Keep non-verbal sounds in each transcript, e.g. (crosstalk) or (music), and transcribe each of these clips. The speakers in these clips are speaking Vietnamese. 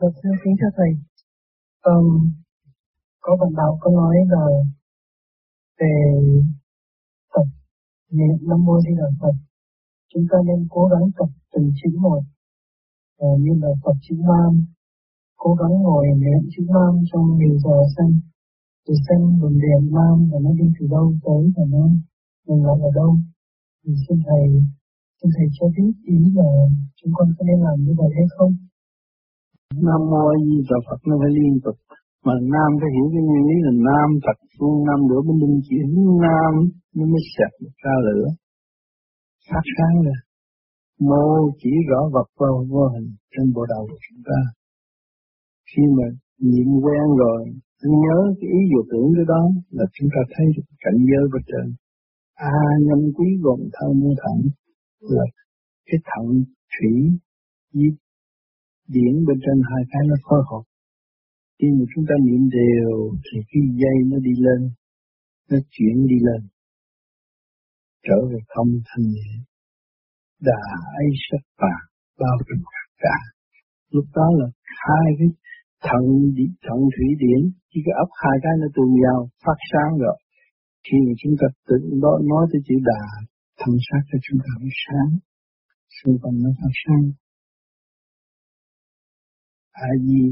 Vâng, Được thưa kính thưa thầy, um, có bạn đạo có nói là về tập niệm Nam Mô Di Đà Phật, chúng ta nên cố gắng tập từng chữ một, à, như là tập chữ Nam, cố gắng ngồi niệm chữ Nam trong nhiều giờ xem, từ xem luồng điện Nam và nó đi từ đâu tới và nó dừng lại ở đâu. Thì xin thầy, xin thầy cho biết ý là chúng con có nên làm như vậy hay không? Nam Mô A Di Đà Phật nó phải liên tục mà Nam phải hiểu cái nguyên lý là Nam thật phương Nam lửa bên linh chỉ hướng Nam nó mới sạch ra lửa. Phát sáng ra mô chỉ rõ vật vô vô hình trên bộ đầu của chúng ta. Khi mà niệm quen rồi nhớ cái ý dục tưởng cái đó là chúng ta thấy được cảnh giới bên trên. A à, nhân quý gồm thao mô thẳng là cái thận thủy với điện bên trên hai cái nó phối hợp khi mà chúng ta niệm đều, thì cái dây nó đi lên, nó chuyển đi lên, trở về không thanh nhẹ. Đà ấy sắc vàng bao trùm cả. Lúc đó là hai cái thận thận thủy điển, chỉ cái ấp hai cái nó tương giao, phát sáng rồi. Khi mà chúng ta tự đó, nói tới chữ đà thân xác cho chúng ta mới sáng. Xung quanh nó phát sáng a di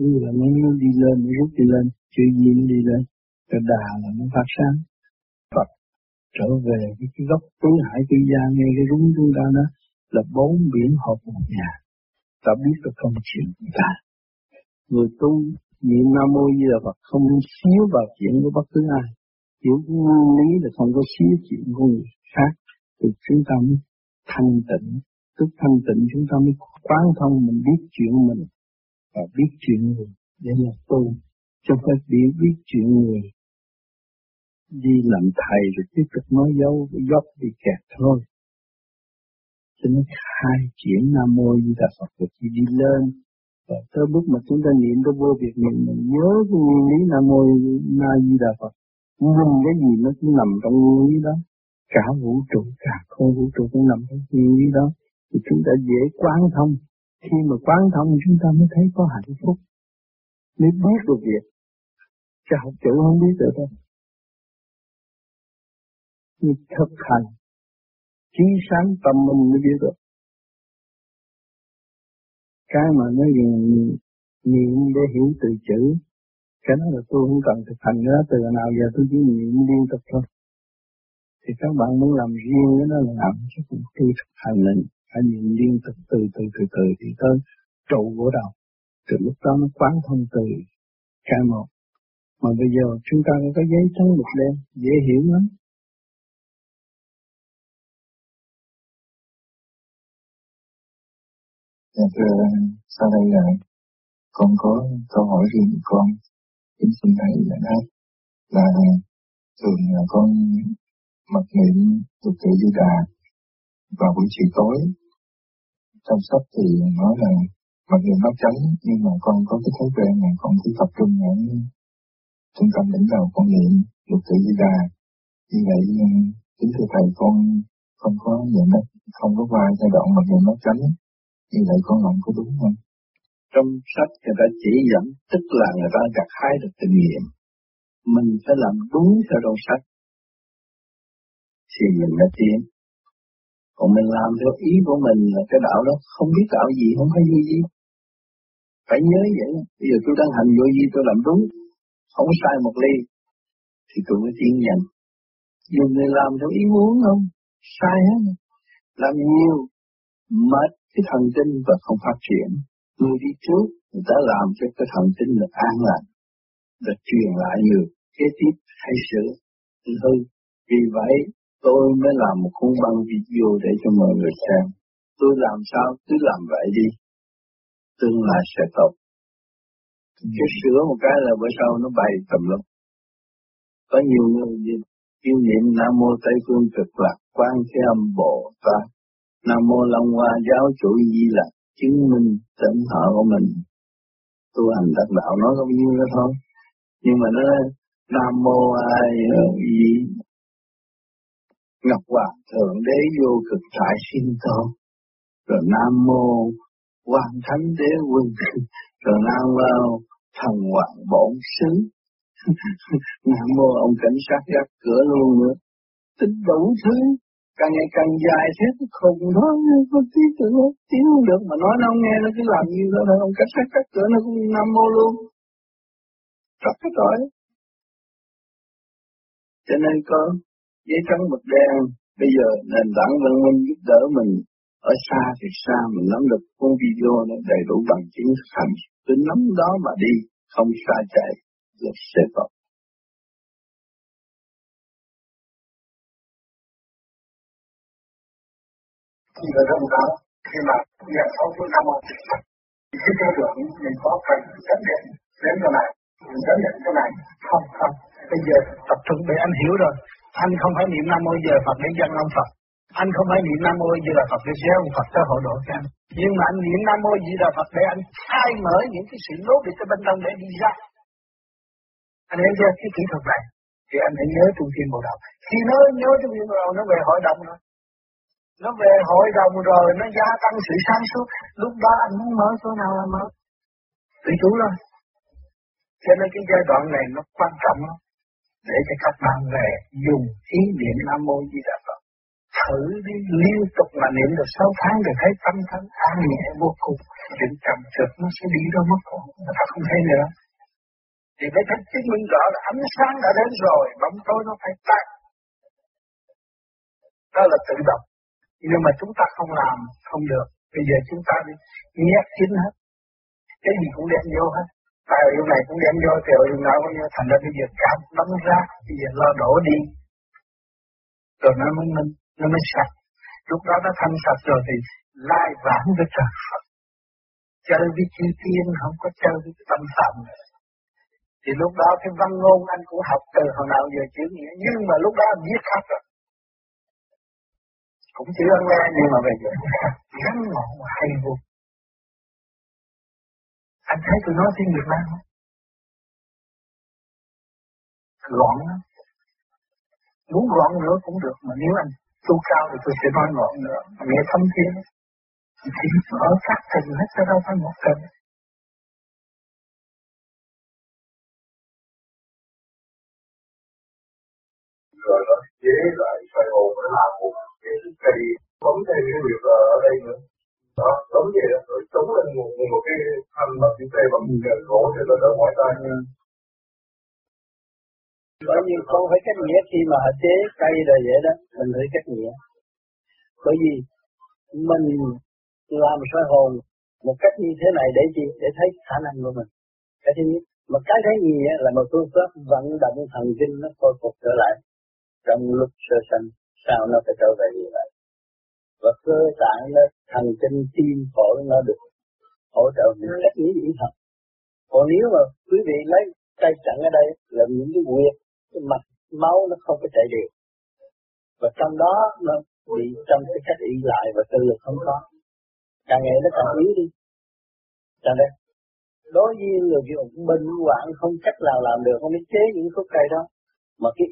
như là nó, muốn đi lên nó rút đi lên chữ gì nó đi lên cái đà là nó phát sáng. Phật trở về cái, cái gốc tứ hải tư gia nghe cái rúng chúng ta đó là bốn biển hợp một nhà. Ta biết được công chuyện của ta người tu niệm nam mô di đà phật không xíu vào chuyện của bất cứ ai. Hiểu nguyên lý là không có xíu chuyện của người khác. Thì chúng ta mới thanh tịnh. Tức thanh tịnh chúng ta mới quán thông mình biết chuyện mình và biết chuyện người. Để là tu cho phải biết biết chuyện người. Đi làm thầy rồi tiếp tục nói dấu dốc bị kẹt thôi. Cho nên hai chuyện nam mô di đà phật rồi chỉ đi lên. Và tới bước mà chúng ta niệm tới vô việc niệm, mình nhớ cái nguyên lý nam mô na di đà phật. Nhưng cái gì nó cũng nằm trong nguyên lý đó. Cả vũ trụ, cả không vũ trụ cũng nằm trong nguyên lý đó. Thì chúng ta dễ quán thông khi mà quán thông, chúng ta mới thấy có hạnh phúc. Mới biết được việc. Chứ học chữ không biết được đâu. Nhưng thực hành. Trí sáng tâm mình mới biết được. Cái mà nó dùng niệm để hiểu từ chữ, cái đó là tôi không cần thực hành nữa. Từ nào giờ tôi chỉ niệm liên tục thôi. Thì các bạn muốn làm riêng cái đó là làm, chứ không tôi thực hành mình phải niệm liên tục từ từ từ từ thì tới trụ của đầu từ lúc đó nó quán thông từ cái một mà bây giờ chúng ta có giấy trắng một đen dễ hiểu lắm Dạ thưa, sau đây là con có câu hỏi riêng của con. Kính xin thầy giải đáp là thường là con mặc niệm tục tự di đà vào buổi chiều tối. Trong sách thì nói là mặc dù mắt trắng, nhưng mà con có cái thói quen là con cứ tập trung ở trung tâm đỉnh đầu con niệm lục tự di đà. Như vậy ừ, chính thưa thầy, con không có nhận mắt không có qua giai đoạn mặc dù mắt trắng, như vậy con làm có đúng không? Trong sách người ta chỉ dẫn tức là người ta gặt hái được kinh nghiệm. Mình phải làm đúng theo trong sách thì mình đã tiến. Còn mình làm theo ý của mình là cái đạo đó không biết đạo gì, không phải vô gì. Phải nhớ vậy. Bây giờ tôi đang hành vô gì tôi làm đúng, không sai một ly, thì tôi mới tiến nhận. Dù người làm theo ý muốn không, sai hết. Làm nhiều, mệt cái thần kinh và không phát triển. Người đi trước, người ta làm cho cái thần kinh được an lành, được truyền lại người kế tiếp hay sửa hư. Vì vậy, tôi mới làm một cuốn băng video để cho mọi người xem. Tôi làm sao, cứ làm vậy đi. Tương lai sẽ tốt. Chứ sửa một cái là bữa sau nó bày tầm lắm. Có nhiều người yêu niệm Nam Mô Tây Phương Cực Lạc Quan Thế Âm Bồ Tát Nam Mô Long Hoa Giáo chủ Di là chứng minh tỉnh họ của mình. Tu hành đắc đạo nó không nhiêu đó thôi. Nhưng mà nó Nam Mô Ai Di Ngọc Hoàng Thượng Đế vô cực tại sinh tôn. Rồi Nam Mô Hoàng Thánh Đế Quân, rồi Nam Mô Thần Hoàng Bổn Sứ, (laughs) Nam Mô ông cảnh sát gác cửa luôn nữa, tính đủ thứ, càng ngày càng dài thế không khùng nó có tí tưởng nó tiếng không được mà nói nó không nghe nó cứ làm như đó thôi ông cảnh sát cắt cửa nó cũng nam mô luôn. Rất cái rồi. Cho nên con giấy trắng mực đen bây giờ nền tảng văn minh giúp đỡ mình. Ở xa thì xa, mình nắm được con video nó đầy đủ bằng chứng hành cứ nắm đó mà đi, không xa chạy, là sẽ tốt khi ở trong đó khi mà giờ sáu phương năm một thì cái tư tưởng mình có phần chấp nhận đến cái này, mình chấp nhận cái này, không không. Bây giờ tập trung để anh hiểu rồi anh không phải niệm nam mô giờ phật để dân ông phật. Anh không phải niệm nam mô Giờ phật để gieo ông phật cho hội độ cho anh nhưng mà anh niệm nam mô gì là phật để anh khai mở những cái sự lố bị cái bên trong để đi ra. Anh thấy chưa cái kỹ thuật này, thì anh hãy nhớ trung tâm bộ đạo khi nó nhớ trung tâm bộ đạo nó về hội đồng rồi. Nó về hội đồng rồi, nó gia tăng sự sáng suốt. Lúc đó anh muốn mở chỗ nào là mở. Tự chủ rồi cho nên cái giai đoạn này nó quan trọng lắm để cho các bạn về dùng ý niệm nam mô di đà phật. Thử đi liên tục mà niệm được 6 tháng thì thấy tâm thân an nhẹ vô cùng. Chuyện trầm trượt nó sẽ đi đâu mất còn ta không thấy nữa. Thì mới thấy chứng minh rõ là ánh sáng đã đến rồi. Bóng tối nó phải tắt. Đó là tự động. Nhưng mà chúng ta không làm, không được. Bây giờ chúng ta đi nhét chính hết. Cái gì cũng đem vô hết. Tại lúc này cũng đem vô tài liệu nào cũng vô thành ra bây giờ cảm đóng ra bây giờ lo đổ đi. Rồi nó mới minh nó mới sạch. Lúc đó nó thanh sạch rồi thì lai vãng với trời Phật. Chơi với chư tiên không có chơi với tâm phạm nữa. Thì lúc đó cái văn ngôn anh cũng học từ hồi nào giờ chữ nghĩa, nhưng mà lúc đó anh biết khắc rồi cũng chữ ăn nghe, nhưng mà bây giờ (laughs) ngắn ngọn hay vô anh thấy tôi nói tiếng Việt Nam không? Gọn lắm. Muốn gọn nữa cũng được, mà nếu anh tu cao thì tôi sẽ nói gọn nữa. Nghe thâm thiên. chỉ ở các tình hết cho đâu phải một tình. Rồi nó chế lại xoay hồn nó làm một cái cây bấm thêm cái việc ờ, ở đây nữa đó đúng vậy đó rồi chống lên một một cái thanh bằng cái cây bằng gỗ thì nó đỡ mỏi tay. Ừ. Bởi vì con phải cách nghĩa khi mà họ chế cây rồi vậy đó, mình phải cách nghĩa. Bởi vì mình làm soi hồn một cách như thế này để gì để thấy khả năng của mình. Cái thứ nhất. Mà cái thứ nhì là một phương pháp vận động thần kinh nó khôi phục trở lại trong lúc sơ sanh sao nó phải trở về như vậy và cơ tạng nó, thần kinh tim phổi nó được hỗ trợ một cách nghĩ điện thật còn nếu mà quý vị lấy tay chặn ở đây là những cái quyệt cái mạch máu nó không có chạy đều và trong đó nó bị trong cái cách ý lại và tư lực không có. Càng ngày nó càng yếu đi. Cho nên đối với người kiểu bệnh hoạn không cách nào làm được, không biết chế những khúc cây đó, mà cái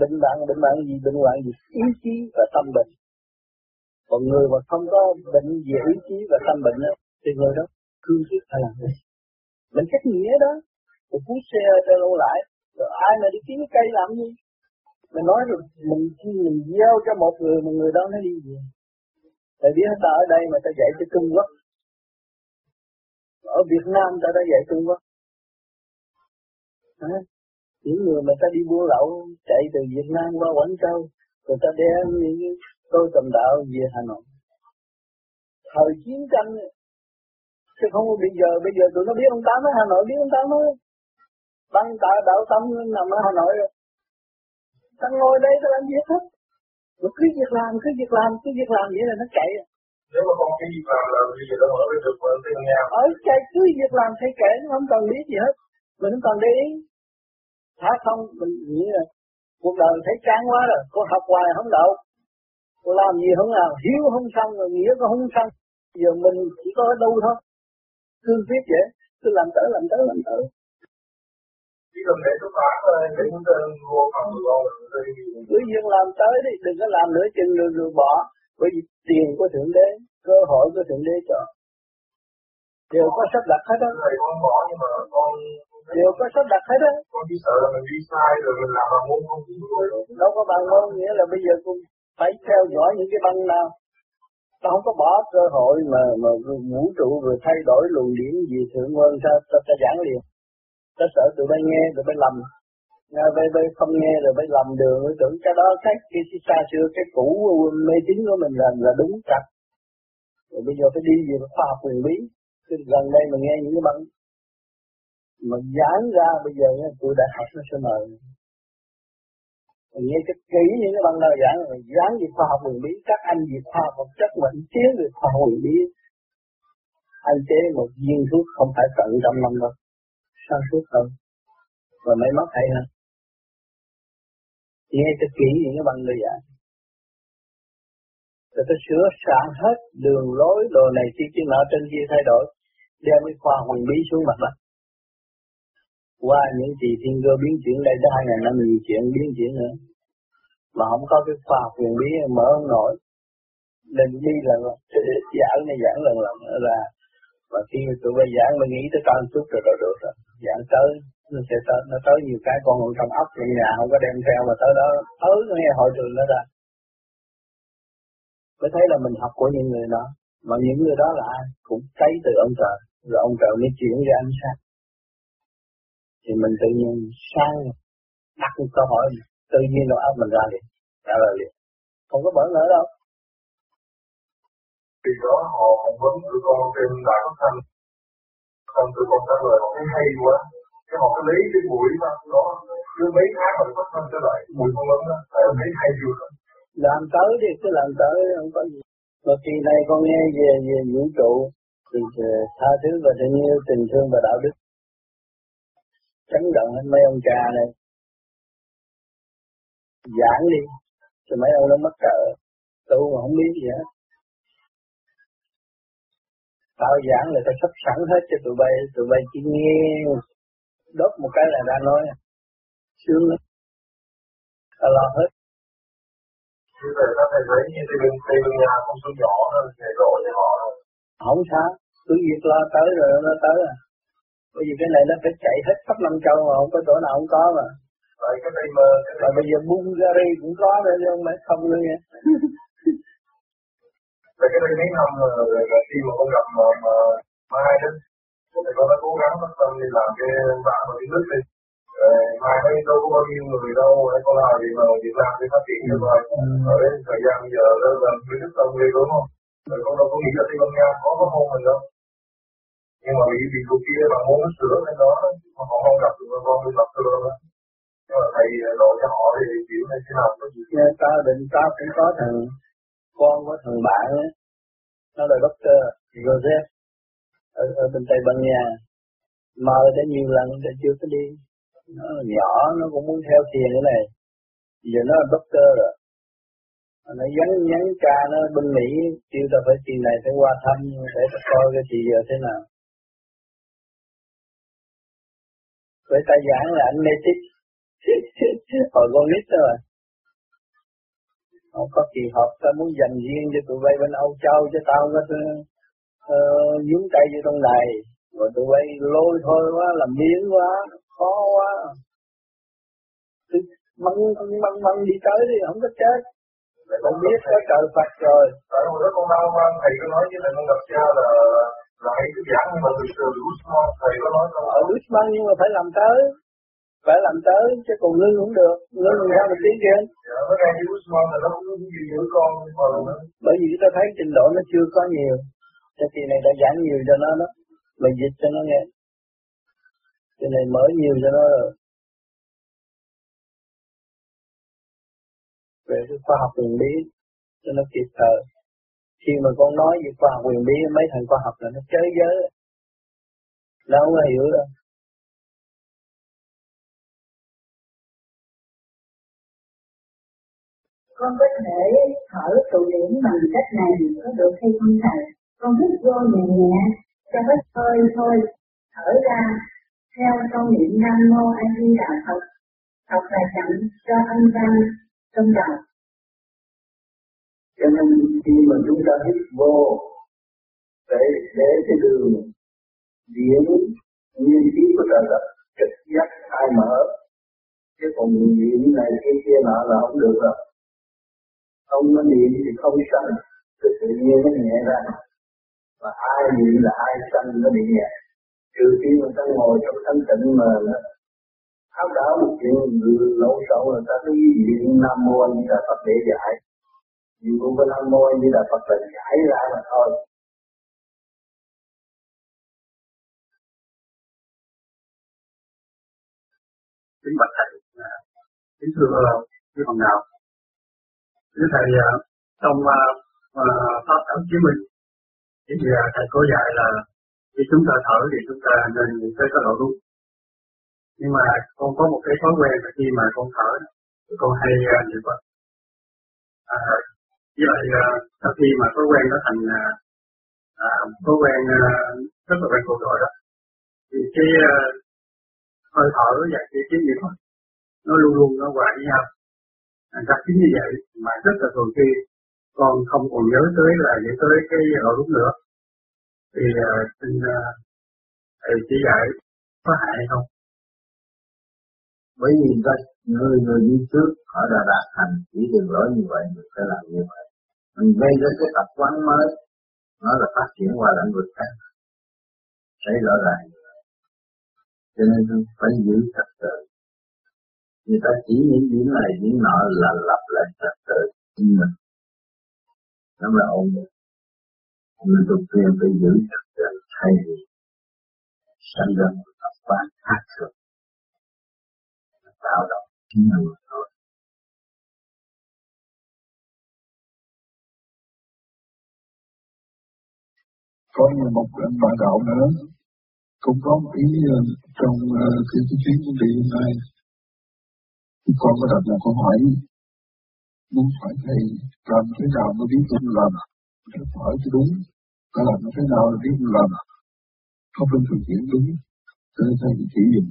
bệnh hoạn bệnh hoạn gì, bệnh hoạn gì, ý chí và tâm bệnh còn người mà không có bệnh về ý chí và tâm bệnh đó, thì người đó cương quyết phải làm gì mình cách nghĩa đó một phút xe cho lâu lại rồi ai mà đi kiếm cây làm gì? Mình nói rồi mình khi mình gieo cho một người một người đó nó đi gì tại biết ta ở đây mà ta dạy cho Trung Quốc. Ở Việt Nam ta đã dạy Trung Quốc. À, những người mà ta đi buôn lậu chạy từ Việt Nam qua Quảng Châu người ta đem những tôi cầm đạo về Hà Nội. Thời chiến tranh chứ không có bây giờ bây giờ tụi nó biết ông tám ở Hà Nội biết ông tám nói. Băng tạ đạo tâm nằm ở Hà Nội rồi. Ta ngồi đây ta làm việc hết mà cứ việc làm cứ việc làm cứ việc làm vậy là nó chạy. Nếu mà không cái việc làm là bây giờ nó mở cái được mà tiền nhà ở chạy cứ việc làm thay kể nó không cần biết gì hết. Mình không cần để ý. Thả không? Mình nghĩ là cuộc đời thấy chán quá rồi. Cô học hoài không đậu làm gì không nào hiếu không xong rồi nghĩa có không xong giờ mình chỉ có ở đâu thôi. Cương quyết vậy cứ làm tới làm tới làm tới. Chỉ cần để phát để chúng ta mua phòng con cứ dừng làm tới đi đừng có làm nửa chừng rồi, rồi bỏ. Bởi vì tiền của thượng đế cơ hội của thượng đế cho. Đều có sắp đặt hết đó. Thầy con bỏ nhưng mà con đều có sắp đặt hết đó. con chỉ sợ là mình đi sai rồi mình làm bằng môn không chính rồi đâu có bằng môn nghĩa là bây giờ cũng phải theo dõi những cái băng nào ta không có bỏ cơ hội mà mà vũ trụ rồi thay đổi luồng điển gì thượng quân ta ta, ta giảng liền. Ta sợ tụi bay nghe rồi bay lầm. Nghe bay bay không nghe rồi bay lầm đường. Rồi tưởng cái đó khác cái xa xưa cái cũ mê tín của mình là là đúng chặt rồi bây giờ phải đi về khoa học quyền bí. Chứ gần đây mà nghe những cái băng mà giảng ra bây giờ nha, tụi đại học nó sẽ mời mình nghe cho kỹ những cái băng nào giảng rồi giảng về khoa học quyền bí các anh về khoa học vật chất, mình tiến về khoa học quyền bí anh chế một viên thuốc không phải tận trăm năm đâu, sáng suốt hơn. Và mấy mắt hay hơn. Nghe cho kỹ những cái băng này giảng. Rồi tôi sửa soạn hết đường lối đồ này kia kia nọ trên kia thay đổi, đem cái khoa huyền bí xuống mặt đất qua những gì thiên cơ biến chuyển, đây tới hai ngàn năm nhiều chuyện biến chuyển nữa. Mà không có cái khoa học huyền bí mở không nổi. Nên đi là (laughs) giảng này giảng lần lần là, mà khi tụi bây giảng, mình nghĩ tới con chút rồi rồi được rồi. Giảng tới, nó sẽ tới, nó tới nhiều cái con trong ốc trong nhà, không có đem theo mà tới đó. Tới nghe hội trường nó ra mới thấy là mình học của những người đó. Mà những người đó là ai? Cũng thấy từ ông trời. Rồi ông trời mới chuyển ra ánh sáng thì mình tự nhiên sang đặt một câu hỏi tự nhiên nó áp mình ra liền trả lời liền. Không có bỡ ngỡ đâu. Thì đó họ phỏng vấn tụi con trên đại phát thanh. Xong tụi con trả lời thấy hay quá. Cái họ lấy cái buổi mà nó cứ mấy tháng rồi phát thanh trở lại. Buổi phỏng vấn đó thấy hay chưa? Làm tới đi cứ làm tới không có gì. Mà kỳ này con nghe về về vũ trụ thì tha thứ và tình yêu tình thương và đạo đức chấn động hết mấy ông cha này. Giảng đi cho mấy ông nó mất cỡ. Tu mà không biết gì hết. Tao giảng là tao sắp sẵn hết cho tụi bay tụi bay chỉ nghe. Đốt một cái là ra nói. Sướng lắm. Tao lo hết. Như vậy các thầy thấy như tây bên nhà không số nhỏ hơn thầy độ cho họ không sao. Cứ việc lo tới rồi nó tới à bởi vì cái này nó phải chạy hết khắp năm châu mà không có chỗ nào không có mà. Vậy cái này mà cái này... bây giờ Bulgari cũng có rồi chứ không phải không nữa nha. (laughs) Vậy cái này mấy năm rồi, rồi khi mà con gặp mà, mà Mai đó thì con đã cố gắng bắt tâm đi làm cái bạn ở tiếng nước đi. Rồi Mai thấy đâu có bao nhiêu người đâu để con làm gì mà Việt Nam để phát triển như vậy ở đến thời gian giờ đó là cái nước tâm đi đúng không? Rồi con đâu có nghĩ là Tây Ban Nha có có hôn mình đâu nhưng mà vì vì cô kia mà muốn sửa cái đó mà họ không gặp được con đi gặp được nhưng mà thầy lộ cho họ thì kiểu này thế nào có gì. Nghe ta định ta cũng có thằng con của thằng bạn ấy. Nó là doctor Joseph ở, ở bên Tây Ban Nha. Mời đã nhiều lần đã chưa có đi. Nó nhỏ nó cũng muốn theo thiền cái này. Giờ nó là doctor rồi. Nó nhắn nhắn cha nó bên Mỹ kêu ta phải kỳ này phải qua thăm để ta coi cái gì giờ thế nào. Vậy ta giảng là anh mê tích (laughs) hồi con nít đó mà. Không có kỳ họp ta muốn dành riêng cho tụi bay bên Âu Châu cho tao không có uh, ờ, ờ, nhúng tay vô trong này. Rồi tụi bay lôi thôi quá làm miếng quá khó quá. Cứ măng măng măng đi tới thì không có chết. Con biết có trời Phật rồi. Tại hồi đó con đau mà thầy cứ nói với thầy con gặp cha là là hãy cứ giảng mà từ từ Usman thầy có nói ở Usman nhưng mà phải làm tới phải làm tới chứ còn ngưng cũng được. Ngưng làm sao mà tiến kia dạ nó ra như Usman là nó cũng nhiều giữ con mà bởi vì ta thấy trình độ nó chưa có nhiều. Cho kỳ này đã giảng nhiều cho nó đó. Mình dịch cho nó nghe. Cho này mở nhiều cho nó rồi. Về cái khoa học huyền bí cho nó kịp thời khi mà con nói về khoa học huyền bí mấy thằng khoa học là nó chơi giới nó không có hiểu đâu con có thể thở tụ điểm bằng cách này có được hay không thầy? Con hít vô nhẹ nhẹ, cho hết hơi thôi, thở ra, theo câu niệm Nam Mô A Di Đà Phật, thật là chậm cho âm vang trong đầu. Cho nên khi mà chúng ta hít vô để để cái đường điện nguyên khí của trời đất, trực giác khai mở, chứ còn niệm này kia kia nọ là không được rồi. Không có niệm thì không sanh thì tự nhiên nó nhẹ ra. Và ai niệm là ai sanh nó bị nhẹ. Trừ khi mà ta ngồi trong thanh tịnh mà nó tháo đảo một chuyện lộn xộn là ta cứ niệm nam mô a di đà phật để giải niệm cũng có nam mô như là phật là giải ra mà thôi. Kính bạch thầy à, kính thưa à, quý ông nào. Thưa thầy à, trong uh, pháp cảm chứng minh thì thầy có dạy là khi chúng ta thở thì chúng ta nên nghĩ tới cái lộ đúng nhưng mà con có một cái thói quen là khi mà con thở con hay uh, niệm phật. À, với lại ờ, sau khi mà thói quen nó thành ờ, à, thói quen ờ, rất là quen thuộc rồi đó thì cái hơi thở và cái tiếng gì phật nó luôn luôn nó hòa với nhau. Thành ra chính như vậy mà rất là thường khi con không còn nhớ tới là nhớ tới cái lộ đúng nữa. Thì uh, xin uh, thầy chỉ dạy có hại hay không? Bởi vì vậy người người đi trước, họ đã đạt thành chỉ đường lối như vậy mình phải làm như vậy. Mình gây ra cái tập quán mới, nó là phát triển qua lĩnh vực khác. Thấy rõ ràng cho nên phải giữ trật tự. Người ta chỉ những điểm này, điểm nọ là lập lại trật tự nhưng mình. Nó là ổn định. Mình tục quyền phải giữ trật tự thay vì sanh ra một tập quán khác thường tạo động chính là mình thôi. Có một anh bà đạo nữa cũng có một ý uh, trong ờ, uh, cái, cái chuyến của vị hôm nay. Con có đặt một câu hỏi muốn hỏi thầy làm thế nào mới biết mình làm phải hỏi cho đúng phải làm thế nào để biết mình làm không nên thực hiện đúng cho nên thầy chỉ dùng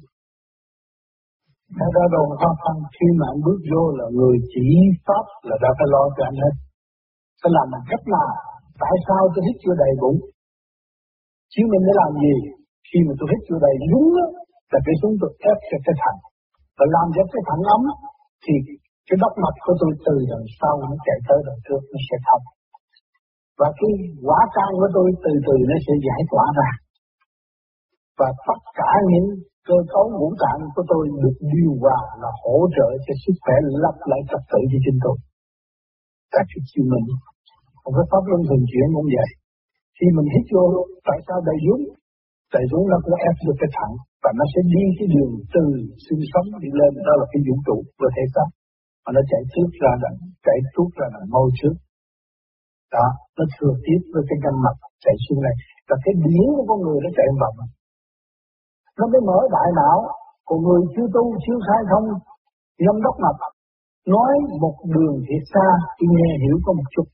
thế đó đồ khó khăn khi mà anh bước vô là người chỉ pháp là đã phải lo cho anh hết. Phải làm bằng cách nào? Tại sao tôi hít chưa đầy bụng? Chứ mình để làm gì? Khi mà tôi hít chưa đầy đúng đó, là cái xuống tôi ép cho cái thẳng. Và làm cho cái thẳng lắm, thì cái đốc mạch của tôi từ đằng sau nó chạy tới đằng trước nó sẽ thông. Và cái quả can của tôi từ từ nó sẽ giải tỏa ra. Và tất cả những cơ cấu ngũ tạng của tôi được điều hòa là hỗ trợ cho sức khỏe lắp lại trật tự cho chính tôi. Các cái chịu mình, một cái pháp luân thường chuyển cũng vậy. Khi mình hít vô, tại sao đầy dũng? Đầy dũng nó cũng ép được cái thẳng và nó sẽ đi cái đường từ sinh sống đi lên đó là cái vũ trụ của thể xác mà nó chạy trước ra đằng chạy trước ra đằng môi trước đó nó thừa tiếp với cái căn mặt chạy xuống này và cái điển của con người nó chạy vào nó mới mở đại não. Của người chưa tu, chưa khai thông nhâm đốc mạch nói một đường thì xa, thì nghe hiểu có một chút.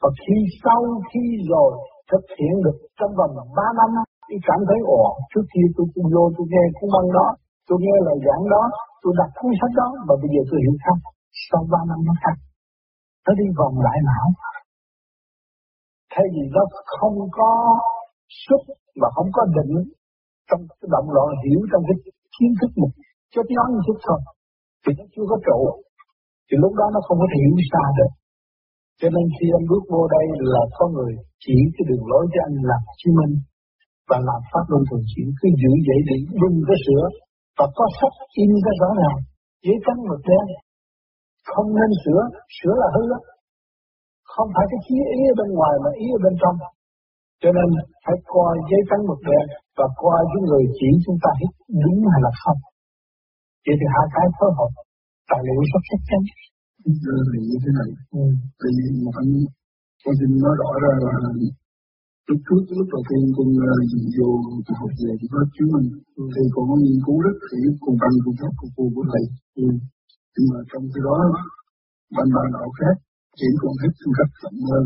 Và khi sau khi rồi, thực hiện được trong vòng 3 năm, thì cảm thấy, ồ, trước kia tôi cũng vô, tôi nghe cuốn băng đó, tôi nghe lời giảng đó, tôi đặt cuốn sách đó và bây giờ tôi hiểu khác. Sau 3 năm nó khác. Nó đi vòng lại não. Thay vì nó không có xuất và không có định trong cái động loạn hiểu trong cái kiến thức một chút nhóm một chút thôi thì nó chưa có trụ. Thì lúc đó nó không có thể hiểu xa được. Cho nên khi anh bước vô đây là có người chỉ cái đường lối cho anh làm Chí Minh và làm pháp luân thường chuyển, cứ giữ vậy để đừng có sửa và có sách in ra rõ ràng giấy trắng mực đen. Không nên sửa. Sửa là hư không phải cái chí ý ở bên ngoài mà ý ở bên trong cho nên phải coi giấy trắng mực đen và coi cái người chỉ chúng ta hít đúng hay là không. Vậy thì hai cái phối hợp tài liệu sắp xếp chắn. Thì như thế này, ừ. vì một anh con xin nói rõ ra là lúc trước lúc đầu tiên con uh, vô cuộc học về thì có chứng minh ừ. thì con có nghiên cứu rất kỹ cùng bằng cùng pháp của cô của thầy ừ. nhưng mà trong cái đó bạn bạn nào khác chỉ còn hết cách rộng hơn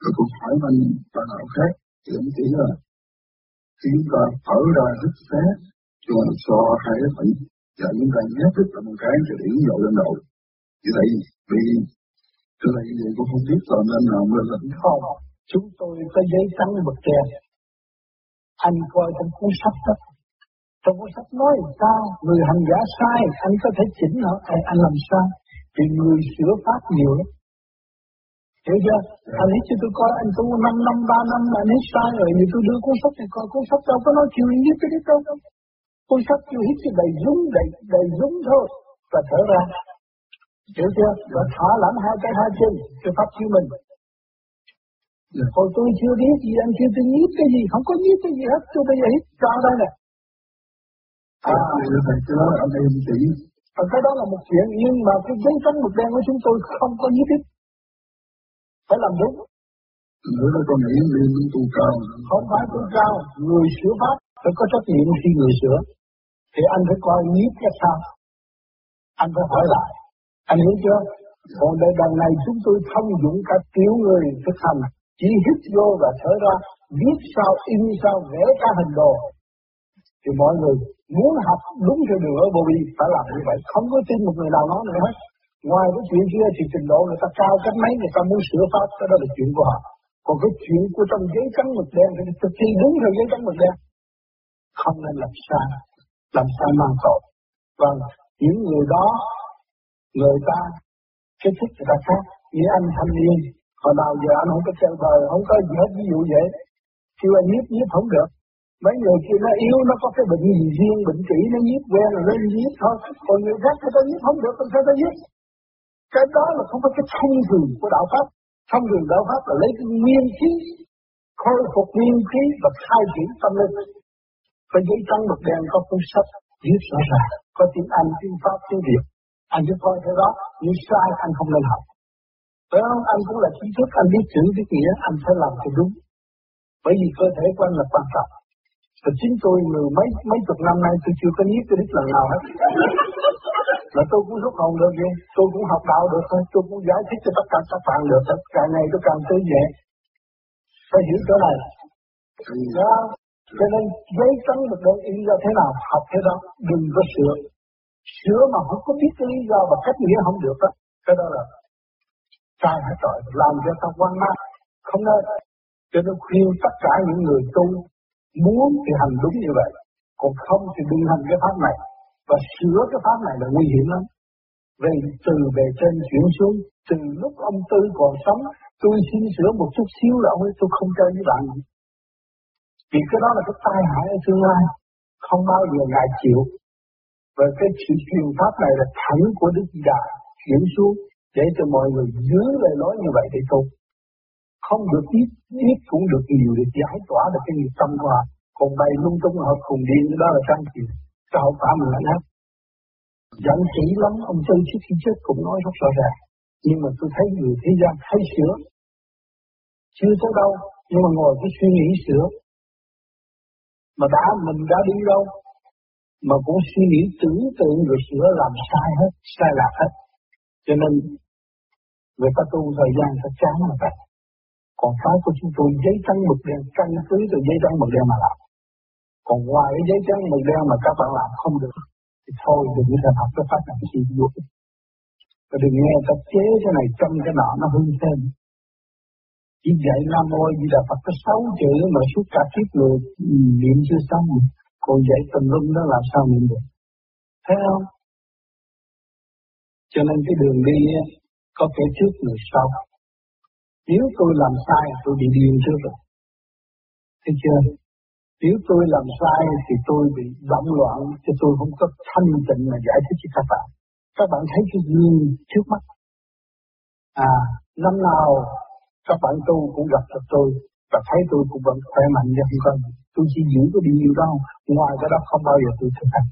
rồi cũng hỏi mình bạn nào khác. Thì ông chỉ là khi chúng ta thở ra hít xé rồi cho hai cái thận và chúng ta nhét tức là một cái thì điển dội lên đầu. Như vậy vì cái này vậy cũng không biết là nên nào mới là không chúng tôi có giấy trắng bậc kè anh coi trong cuốn sách đó. Trong cuốn sách nói sao? Người hành giả sai anh có thể chỉnh họ anh, anh làm sao? Vì người sửa pháp nhiều lắm hiểu chưa? Anh hít cho tôi coi anh tu năm năm ba năm mà anh hít sai rồi. Thì tôi đưa cuốn sách này coi. Cuốn sách đâu có nói chiều nhất cái đâu đâu. Cuốn sách chưa hít cho đầy dũng đầy đầy dũng thôi. Và thở ra. Hiểu chưa? Và thả lỏng hai cái hai chân cho pháp chiếu mình Hồi tôi chưa biết gì anh chưa tôi nhiếp cái gì. Không có nhiếp cái gì hết. Tôi bây giờ hít cho đây nè. À, cái đó anh em chỉ. Cái đó là một chuyện nhưng mà cái giấy trắng một đen của chúng tôi không có nhiếp ít phải làm đúng. Nữa là con nghĩ liên tu cao không phải tu cao người sửa pháp phải có trách nhiệm khi người sửa. Thì anh phải coi nhiếp cái sao? Anh phải hỏi lại. Anh hiểu chưa? Còn đời đằng này chúng tôi thông dụng cả tiểu người thực hành chỉ hít vô và thở ra viết sao in sao vẽ cả hình đồ. Thì mọi người muốn học đúng theo đường ở Bobby phải làm như vậy. Không có tin một người nào nói nữa hết ngoài cái chuyện kia thì trình độ người ta cao cách mấy, người ta muốn sửa pháp, cái đó là chuyện của họ. Còn cái chuyện của trong giấy trắng mực đen thì thực thi đúng theo giấy trắng mực đen. Không nên làm sai làm sai mang tội. Vâng những người đó, người ta cái thích người ta khác. Như anh thanh niên, hồi nào giờ anh không có chơi bời, không có gì hết, ví dụ vậy. Kêu anh nhiếp nhiếp không được. Mấy người kia nó yếu, nó có cái bệnh gì riêng, bệnh trĩ nó nhiếp quen rồi lên nhiếp thôi. Còn người khác người ta nhiếp không được, làm sao ta nhiếp? Cái đó là không phải cái thông thường của đạo pháp. Thông thường đạo pháp là lấy cái nguyên khí, khôi phục nguyên khí và khai triển tâm linh. Và giấy trắng mực đen có cuốn sách viết rõ ràng có tiếng Anh, tiếng Pháp, tiếng Việt. Anh cứ coi thế đó nhưng sai anh không nên học. Phải không? Anh cũng là trí thức, anh biết chữ, biết nghĩa, anh phải làm cho đúng. Bởi vì cơ thể của anh là quan trọng. Và chính tôi mười mấy mấy chục năm nay tôi chưa có nhiếp cái đích lần nào hết là tôi cũng rút hồn được vậy. Tôi cũng học đạo được thôi. Tôi cũng giải thích cho tất cả các bạn được. Tất càng ngày tôi càng tư nhẹ phải hiểu chỗ này. Đó. Cho nên giấy trắng được đơn in ra thế nào, học thế đó. Đừng có sửa. Sửa mà không có biết cái lý do và cách nghĩa không được đó. Cái đó là sai hay tội làm cho ta quan mát. không nên. Cho nên khuyên tất cả những người tu muốn thì hành đúng như vậy. Còn không thì đừng hành cái pháp này và sửa cái pháp này là nguy hiểm lắm. Vì từ về trên chuyển xuống, từ lúc ông tư còn sống, tôi xin sửa một chút xíu là ông ấy, tôi không chơi với bạn vì cái đó là cái tai hại ở tương lai, không bao giờ ngại chịu. Và cái sự truyền pháp này là thẳng của Đức Di Đà chuyển xuống, để cho mọi người giữ lời nói như vậy để tu không được biết biết cũng được nhiều để giải tỏa được cái nghiệp tâm của họ còn bày lung tung họ cùng điên đó là trang chuyện cho hậu quả mình là giận sĩ lắm, ông tư trước khi chết cũng nói rất rõ ràng. Nhưng mà tôi thấy người thế gian thấy sửa. Chưa tới đâu, nhưng mà ngồi cái suy nghĩ sửa. Mà đã, mình đã đi đâu, mà cũng suy nghĩ tưởng tượng rồi sửa làm sai hết, sai lạc hết. Cho nên, người ta tu thời gian sẽ chán mà vậy. Còn cái của chúng tôi, giấy trắng mực đen, căn cứ từ giấy trắng mực đen mà làm còn ngoài cái giấy trắng mực đen mà các bạn làm không được, thì thôi, đừng có học cái pháp này gì vô và đừng nghe ta chế cái này trong cái nọ nó hư thêm. Chỉ dạy Nam Mô Di Đà Phật có sáu chữ mà suốt cả kiếp người niệm chưa xong. Còn dạy tùm lum đó làm sao niệm được? Thấy không? Cho nên cái đường đi có kẻ trước, người sau. Nếu tôi làm sai, tôi bị điên trước rồi. Thấy chưa? Nếu tôi làm sai thì tôi bị động loạn cho tôi không có thanh tịnh mà giải thích cho các bạn. Các bạn thấy cái gì trước mắt? À năm nào các bạn tu cũng gặp được tôi và thấy tôi cũng vẫn khỏe mạnh như không cần tôi chỉ giữ có bao nhiêu đâu ngoài cái đó không bao giờ tôi thực hành.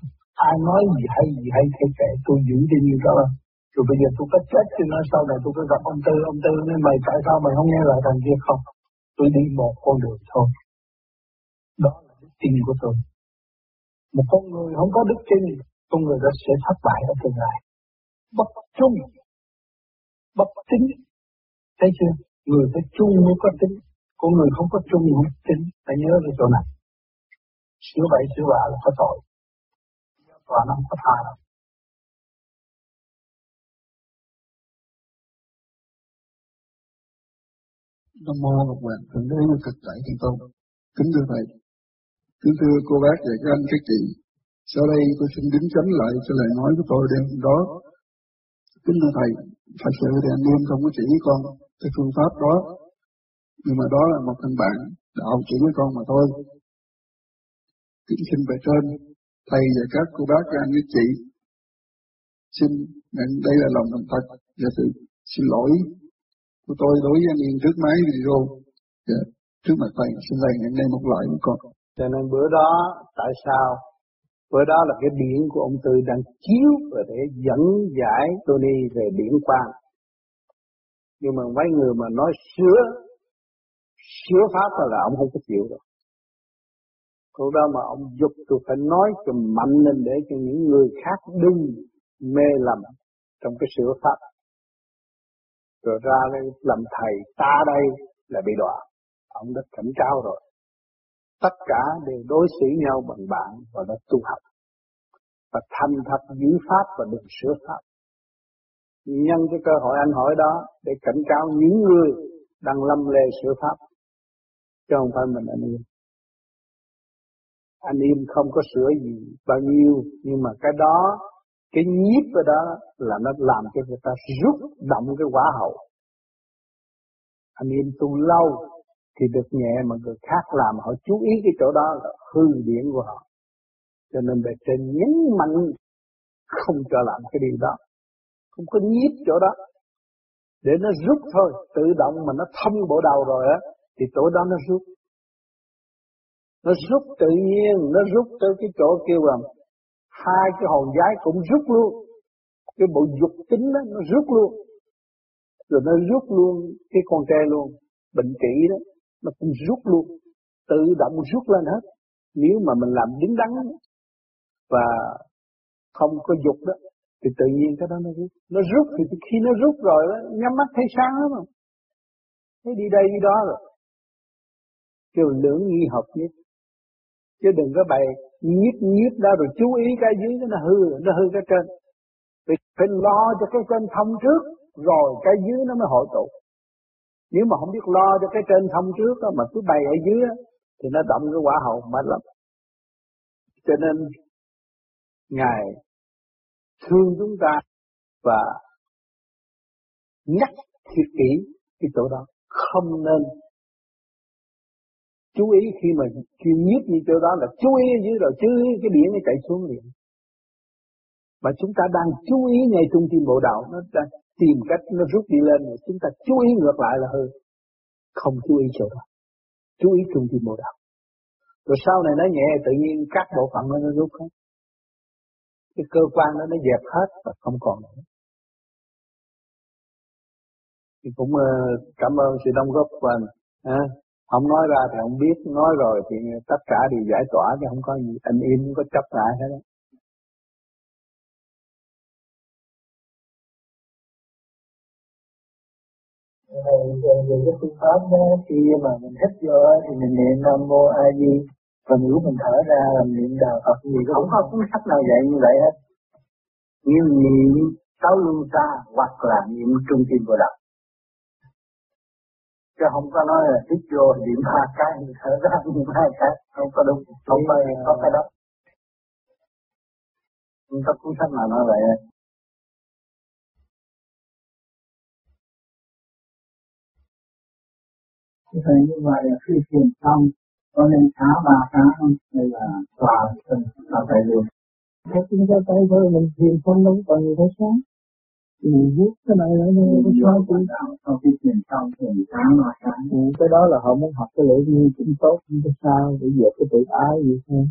Ai nói gì hay gì hay kể kệ tôi giữ đi nhiêu đó. Rồi bây giờ tôi có chết thì nói sau này tôi có gặp ông Tư, ông Tư nên mày tại sao mày không nghe lại thằng kia không? Tôi đi một con đường thôi. Đó là đức tin của tôi. Một con người không có đức tin, con người đó sẽ thất bại ở tương lai. Bất trung, bất tính. Thấy chưa? Người phải chung mới có tính. Con người không có chung không có tính. Phải nhớ về chỗ này. Sửa bậy sửa bạ là có tội. Và nó không có tha đâu. Nam mô Ngọc Hoàng Thượng Đế Cực Đại Thiên Tôn. Kính thưa thầy, Kính thưa cô bác và các anh các chị, sau đây tôi xin đính chánh lại cho lời nói của tôi đêm đó. Kính thưa Thầy, thật sự thì anh em không có chỉ với con cái phương pháp đó, nhưng mà đó là một thằng bạn đạo chỉ với con mà thôi. Kính xin về trên, Thầy và các cô bác và anh các chị, xin nhận đây là lòng thành thật và sự xin lỗi của tôi đối với anh em trước máy video. Yeah. trước mặt Thầy xin Thầy nhận đây một loại của con. Cho nên bữa đó, tại sao? Bữa đó là cái điển của ông Tư đang chiếu và để dẫn giải Tony về điển quan. Nhưng mà mấy người mà nói sửa, sửa pháp là ông không có chịu đâu. Lúc đó mà ông dục tôi phải nói cho mạnh lên để cho những người khác đừng mê lầm trong cái sửa pháp. Rồi ra đây làm thầy ta đây là bị đọa. Ông đã cảnh cáo rồi tất cả đều đối xử nhau bằng bạn và đã tu học và thành thật giữ pháp và đừng sửa pháp. Nhân cái cơ hội anh hỏi đó để cảnh cáo những người đang lâm lề sửa pháp, chứ không phải mình anh yên anh im không có sửa gì bao nhiêu, nhưng mà cái đó, cái nhiếp ở đó là nó làm cho người ta rút động cái quả hậu. Anh im tu lâu thì được nhẹ mà người khác làm, họ chú ý cái chỗ đó là hư điển của họ. Cho nên bề trên nhấn mạnh không cho làm cái điều đó. Không có nhiếp chỗ đó. Để nó rút thôi, tự động mà nó thông bộ đầu rồi á, thì chỗ đó nó rút. Nó rút tự nhiên, nó rút tới cái chỗ kêu là hai cái hồn giái cũng rút luôn. Cái bộ dục tính đó, nó rút luôn. Rồi nó rút luôn cái con tre luôn, bệnh trị đó nó cũng rút luôn, tự động rút lên hết. Nếu mà mình làm đứng đắn và không có dục đó, thì tự nhiên cái đó nó rút. Nó rút thì khi nó rút rồi đó nhắm mắt thấy sáng lắm không? Thấy đi đây đi đó rồi. Kêu lưỡng nghi hợp nhất. Chứ đừng có bày nhiếp nhiếp ra rồi chú ý cái dưới nó hư nó hư cái trên. Vì phải lo cho cái trên thông trước, rồi cái dưới nó mới hội tụ nếu mà không biết lo cho cái trên thông trước đó, mà cứ bày ở dưới đó, thì nó động cái quả hậu mệt lắm. Cho nên Ngài thương chúng ta và nhắc thiệt kỹ cái chỗ đó không nên chú ý khi mà chuyên nhất như chỗ đó là chú ý ở dưới rồi chứ cái biển nó chạy xuống liền mà chúng ta đang chú ý ngay trung tim bộ đạo nó đang tìm cách nó rút đi lên rồi chúng ta chú ý ngược lại là hư không chú ý chỗ đó. Chú ý trung tâm bộ đạo. Rồi sau này nó nhẹ tự nhiên các bộ phận nó rút hết. Cái cơ quan đó nó dẹp hết và không còn nữa. Thì cũng uh, cảm ơn sự đóng góp của anh. À, không nói ra thì không biết nói rồi thì tất cả đều giải tỏa chứ không có gì. Anh im không có chấp lại hết đó. Về, về cái phương pháp đó khi mà mình hít vô thì mình niệm nam mô a di và nếu mình thở ra là niệm đạo Phật gì không có cuốn sách nào dạy như vậy hết nhưng niệm sáu luân xa hoặc là niệm trung tim bồ đạo chứ không có nói là hít vô niệm hai cái thở ra niệm hai cái không có đúng không có có cái đó không có cuốn sách nào nói vậy hết. Vậy như vậy là khi thiền xong có nên xá ba cái không? Hay là tòa là phải luôn thế chúng ta tay thôi mình thiền xong đâu còn gì phải sáng thì mình viết cái này là nó có sao cũng sau khi thiền xong thì sáng ba cái ừ, cái đó là họ muốn học cái lễ nghi cũng tốt không có sao để dẹp cái tự ái vậy thôi.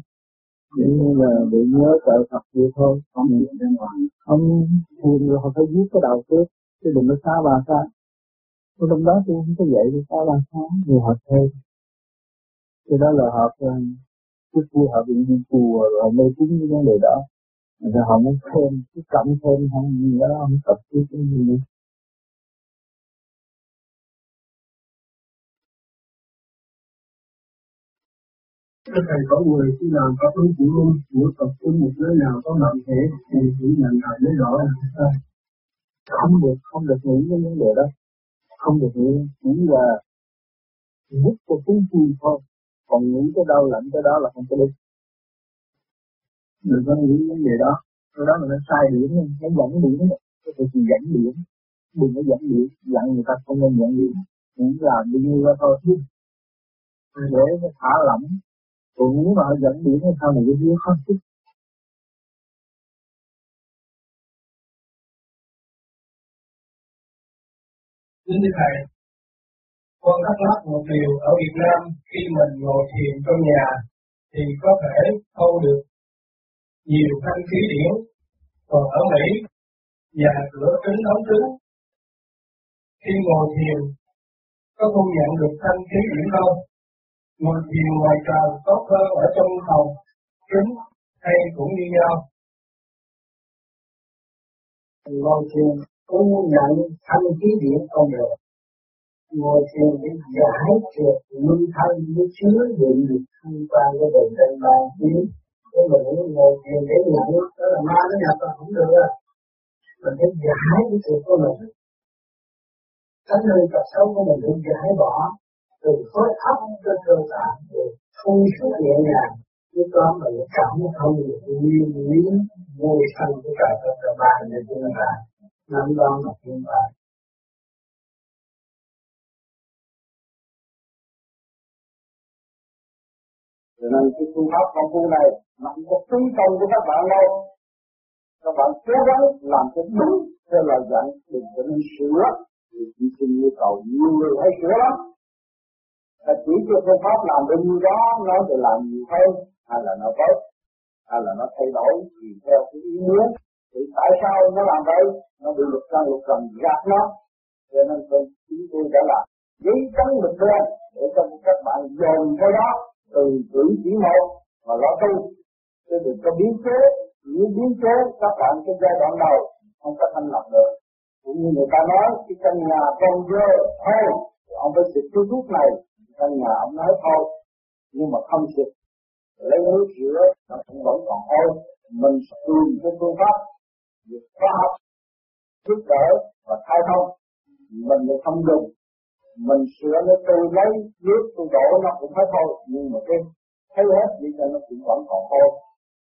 Để như là bị nhớ trợ Phật vậy thôi. Không thiền bên ngoài. Không thiền rồi họ phải viết cái đầu trước chứ đừng có xa bà xa Trong lúc đó tôi không có dạy được xa bà xa người học thêm cái đó là hợp trước kia họ bị như chùa rồi mê tín cái vấn đề đó. Rồi họ muốn thêm cái cộng thêm không gì đó không tập trung cái gì nữa. Các thầy có người khi làm có ứng chủ luôn của tập trung một nơi nào có mạnh thể thì chỉ nhận thầy mới rõ là sao không được không được nghĩ cái vấn đề đó không được nghĩ chỉ là giúp cho chúng chi thôi. Còn nghĩ cái đau lạnh cái đó là không có đúng. Đừng có nghĩ vấn đề đó. Cái đó là nó sai điểm, nó dẫn điểm. Cái sự dẫn điểm. Đừng có dẫn điểm. Dặn người ta không nên dẫn điểm. Cũng làm đi như vậy thôi. Để nó thả lỏng. Còn nếu mà dẫn điểm thì sao mình cứ biết hết chút Kính thưa Thầy, con thắc mắc một điều ở Việt Nam khi mình ngồi thiền trong nhà thì có thể thâu được nhiều thanh khí điển, còn ở Mỹ nhà cửa kính đóng kính khi ngồi thiền có thu nhận được thanh khí điển không? Ngồi thiền ngoài trời tốt hơn ở trong phòng kính hay cũng như nhau? Ngồi thiền cũng nhận thanh khí điển con được ngồi thiền để giải trượt luân thân với chứa đựng được thông quan của bề trên ba tiếng. Cái mình ngồi thiền để nhận, đó là ma nó nhập là không được à mình phải giải cái sự của mình. Tánh nơi tập xấu của mình phải giải bỏ. Từ khối óc cho cơ tạng rồi không suốt nhẹ nhàng lúc đó mình cảm thông được nguyên lý vô sanh của cả tất ba nên chúng ta nắm đó mà thiên ta cho nên cái phương pháp công phu này nó không có tính công của các bạn đâu. Các bạn cố gắng làm cho đúng theo lời dặn đừng có nên sửa thì chỉ xin yêu cầu nhiều người hay sửa lắm. Là chỉ cho phương pháp làm bao nhiêu đó, nó thì làm nhiều hơn, hay là nó tốt, hay là nó thay đổi thì theo cái ý muốn thì tại sao nó làm vậy? Nó bị lục căn lục trần gạt nó. Cho nên tôi chúng tôi đã làm giấy trắng mực đen để cho các bạn dồn theo đó từ cử chỉ một mà lo tu. Chứ đừng có biến chế những biến chế các bạn trong giai đoạn đầu không có thành lập được. Cũng như người ta nói, cái căn nhà con dơ thôi ông phải xịt cái thuốc này. Căn nhà ông nói thôi, nhưng mà không xịt. Lấy nước rửa, nó cũng vẫn còn ôi. Mình tìm cái phương pháp việc khoa học, giúp đỡ và khai thông. Mình lại không dùng. Mình sửa nó tôi lấy nước tôi đổ nó cũng hết thôi. Nhưng mà cái thấy hết vậy cho nó cũng vẫn còn thôi.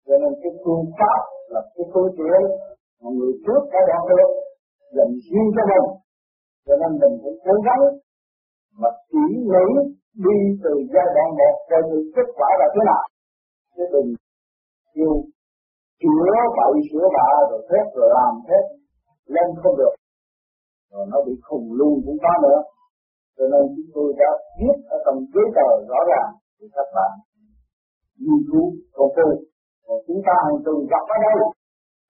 Cho nên cái phương pháp là cái phương tiện mà người trước đã đạt được, dành riêng cho mình. Cho nên mình cũng cố gắng mà chỉ nghĩ đi từ giai đoạn một cho những kết quả là thế nào. Chứ đừng yêu sửa bậy sửa bạ, rồi phép rồi làm phép. Lên không được. Rồi nó bị khùng luôn cũng có nữa. Cho nên chúng tôi đã viết ở trong giấy tờ rõ ràng để các bạn. Nghiên cứu, công phu. Và chúng ta hàng tuần gặp ở đây.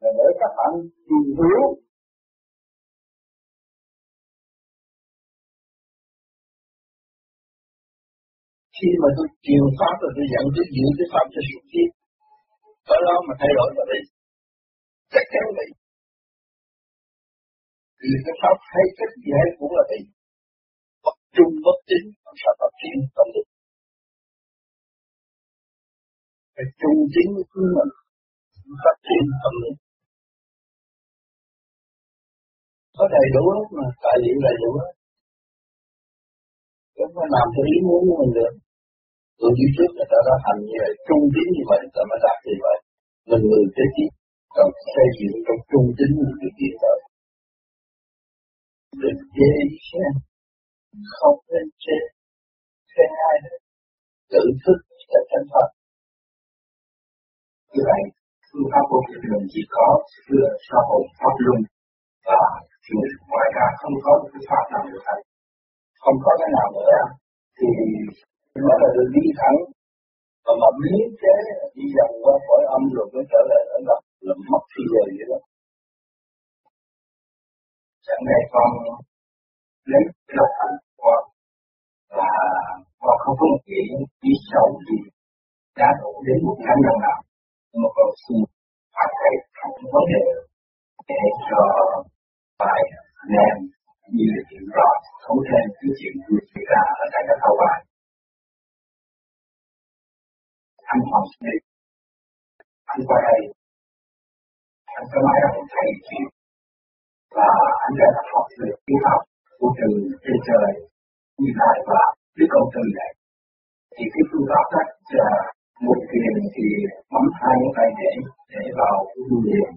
Là để các bạn tìm hiểu. Khi mà tôi chiều pháp rồi tôi dẫn tôi giữ cái pháp cho suốt kiếp có đó mà thay đổi là đi. Chắc chắn bị. vì cái pháp hay cách gì hay cũng là bị. bất trung bất chính, làm sao tập tiến tâm lực phải trung chính với chính mình phát triển tâm lực có đầy đủ hết mà tài liệu đầy đủ hết không có làm theo ý muốn của mình được từ đi trước người ta đã hành như vậy trung tín như vậy, ta mới đạt như vậy. Mình người kế tiếp cần xây dựng trong trung tín người được tiến tới đừng dễ khen không nên chê khen ai nữa. Tự thức sẽ thành Phật như vậy phương pháp của mình chỉ có đưa xã hội pháp luân và chuyện ngoài ra không có phương pháp nào được thành. Không có cái nào nữa. Thì nó là được đi thẳng. Và mà biến chế đi vòng qua khỏi âm rồi mới trở lại ở gặp là mất thì giờ vậy đó. Chẳng lẽ con lấy lập thành qua và con không có một cái ý sâu gì đã đủ đến một khả năng nào. Mà còn xin phải thấy không vấn đề để cho bài anh em như là chuyện rõ, không thêm cái chuyện xảy ra ở tại các thao bài anh hoàng này anh qua đây anh có nói rằng thầy chuyện và anh đã học được kỹ học của từ trên trời như lại và biết câu từ này thì cái phương pháp đó là một thiền thì bấm hai cái tay để để vào cái lưu niệm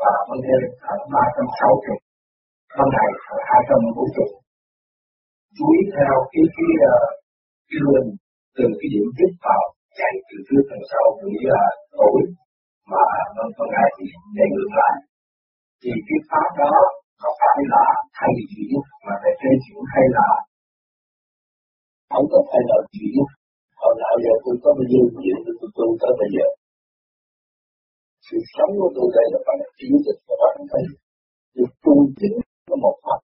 và vấn đề ba trăm sáu chục con này hai trăm bốn chục chú ý theo cái cái uh, cái luân từ cái điểm tiếp vào chạy từ trước từ sau từ là tối, mà vâng con này thì để ngược lại. Thì cái pháp đó có phải là thay chuyển mà phải thay chuyển hay là không có thay đổi chuyển hồi nào giờ tôi có bao nhiêu chuyện tôi tôi tu tới bây giờ? Sự sống của tôi đây là bằng chuyển dịch và bằng thấy được tu chính là một pháp.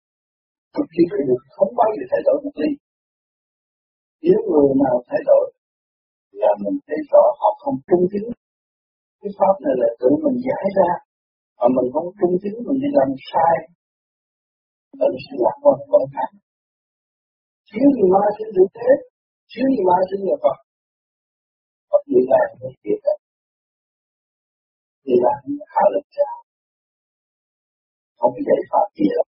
Thực khi phải được không bao giờ thay đổi một đi nếu người nào thay đổi giờ mình thấy rõ họ không trung tín. Cái pháp này là tự mình giải ra, mà mình không trung tín, mình đi làm sai. Mình sẽ lạc con con thẳng thiếu gì ma sẽ được thế, thiếu gì ma sẽ được Phật. Phật như là cái việc đó thì là hạ lực trả không có giải pháp gì đâu.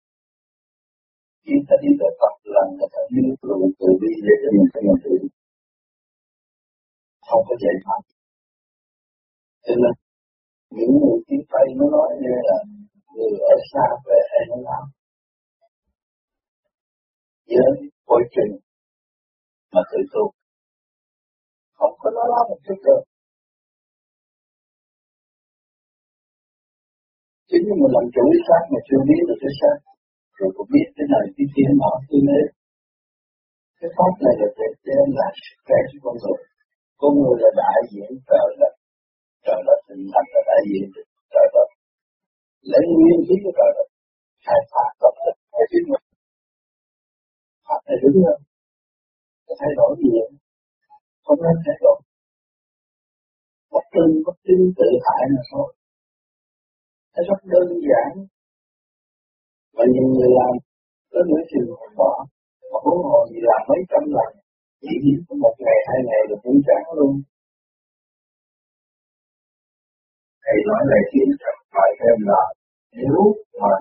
Khi ta đi tới Phật là người ta đi từ từ bi, để cho mình thấy mình tự không có giải pháp. Cho nên, những người tiếng Tây nó nói như là người ở xa về hay nó làm. Nhớ quá trình mà tự tu không có nói lắm một chút được. Chính như mình làm chủ cái xác mà chưa biết được cái xác, rồi cũng biết cái này cái kia nọ, cái nế cái pháp này là để đem lại sức khỏe cho con người con người là đại diện trời đất. Trời đất hình thành là đại diện trời đất. Lấy nguyên khí của trời đất. Khai phá tập lực để chính mình pháp này đúng không? Có thay đổi gì vậy không nên thay đổi. Bất tin bất tin tự hại là thôi. Nó rất đơn giản. Và nhiều người làm tới nửa chừng không bỏ, mà huống hồ gì làm mấy trăm lần chỉ có một ngày, hai ngày là cũng chán luôn. Thầy nói lời chuyện thật phải thêm là, nếu mà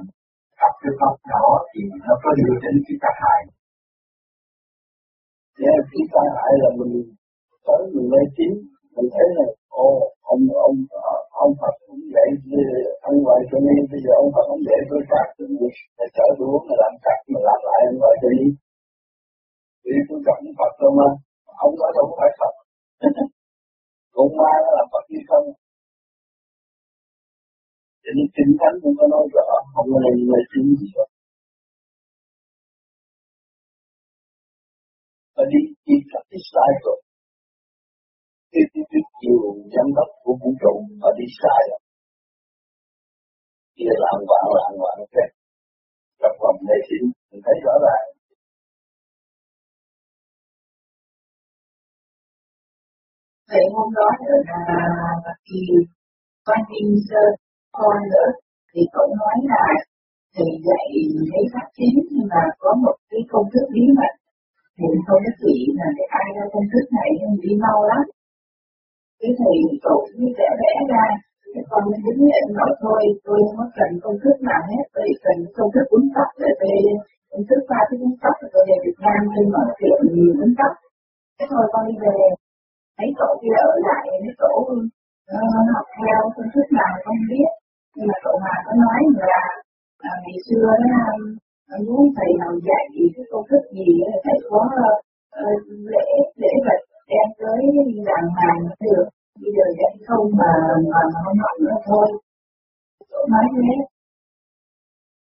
học cái pháp đó thì nó có điều đến cái tác hại. Nếu cái tác hại là mình tới mình lấy chín mình thấy là, ô, ông ông ông Phật cũng dạy ông ngoại cho nên bây giờ ông Phật cũng dạy tôi khác tôi phải trở tôi mà làm cắt mà làm lại ông ngoại cho nên vì cũng gặp những Phật thôi mà. Không có đâu phải Phật. (laughs) Cũng ma nó là Phật hay không. Cho nên kinh thánh cũng có nói rõ, không có nên mê tín gì hết và đi đi các cái sai rồi. Đi đi đi chiều giám đốc của vũ trụ và đi sai rồi. Kia làm vạn làm vạn cái trong vòng mê tín, mình thấy rõ ràng. Vậy hôm đó là kỳ, quan niên sơ con nữa thì cậu nói là thì dạy lấy pháp chính nhưng mà có một cái công thức bí mật. Thì không có chỉ là để ai ra công thức này nhưng đi mau lắm. Cái thầy cậu như vẽ vẽ ra cái con mới đứng nhận nói thôi, tôi không có cần công thức nào hết, tôi cần công thức uống tóc để tôi công thức pha cái uống tóc rồi tôi về Việt Nam tôi mở tiệm nhiều uống tóc. Thế thôi con đi về thấy tổ kia ở lại mấy tổ uh, học theo công thức nào không biết. Nhưng mà tổ Hòa có nói là à, ngày xưa đó à, muốn thầy nào dạy cái công thức gì thầy có uh, lễ lễ vật đem tới đàng hoàng được. Bây giờ dạy không mà mà không học nữa thôi. Tổ nói thế.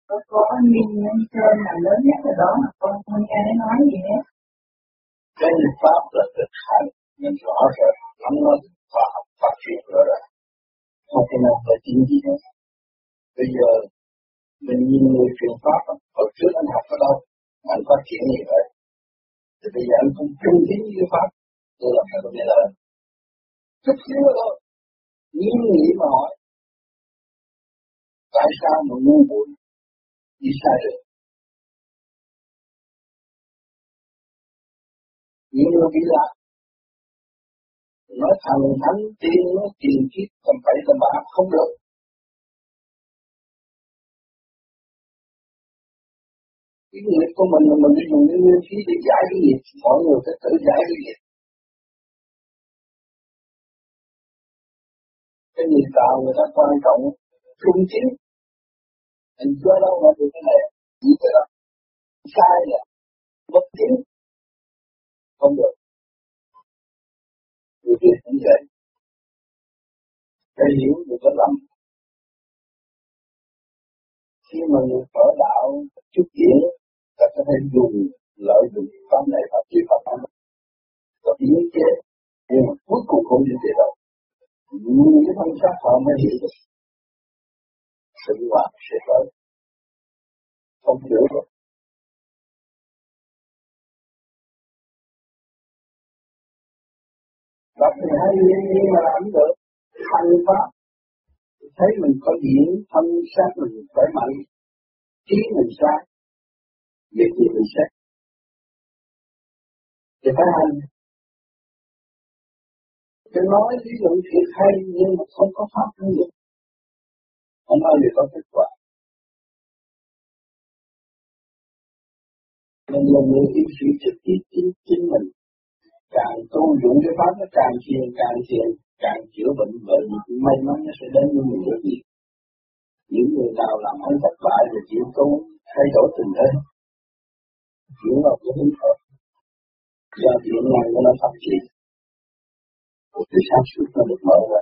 Có có Minh Sơn là lớn nhất ở đó mà con không nghe nó nói gì hết. Cái pháp là thực hành mình rõ rồi nắm nó khoa học phát triển rồi rồi không thể nào phải tin gì nữa bây giờ mình nhìn người truyền pháp hồi trước anh học ở đâu anh phát triển gì vậy. Thì bây giờ anh cũng trung tín với pháp. Tôi làm sao tôi nghe lời. Chút xíu thôi. Nghiêm nghĩ mà hỏi. Tại sao mà ngu muội đi sai được? Những người bị lạc nói thần thánh tiên nói tiền kiếp tầm bậy là bạ không được. Cái nghiệp của mình là mình đi dùng cái nguyên khí để giải cái nghiệp. Mọi người phải tự giải cái nghiệp. Cái nghiệp tạo người ta quan trọng, trung tiến mình chưa đâu mà được cái này. Chỉ thế đó. Sai là bất tiến không được người Việt cũng vậy cái hiểu được cái lầm khi mà người khởi đạo chút chuyện ta có thể dùng lợi dụng pháp này pháp kia pháp này có biến chế nhưng mà cuối cùng không đi tới đâu nhưng cái thân xác họ mới hiểu được sự hoạt sẽ tới không hiểu được Pháp thì hay nhưng mà làm được hành pháp. Thấy mình có diễn thân xác mình khỏe mạnh trí mình sáng việc gì mình xét thì phải hành. Tôi nói lý luận thiệt hay nhưng mà không có pháp ứng dụng không bao giờ có kết quả. Mình là người yêu sĩ trực tiếp chính, chính mình càng tu dụng cái pháp nó càng thiền càng thiền càng chữa bệnh bệnh may mắn nó sẽ đến với mình được nhiều. Những người nào làm ăn thất bại thì chịu tu, thay đổi tình thế. Chuyển vào cái hướng tốt do chuyện này nó phát triển. Một cái sáng suốt nó được mở ra.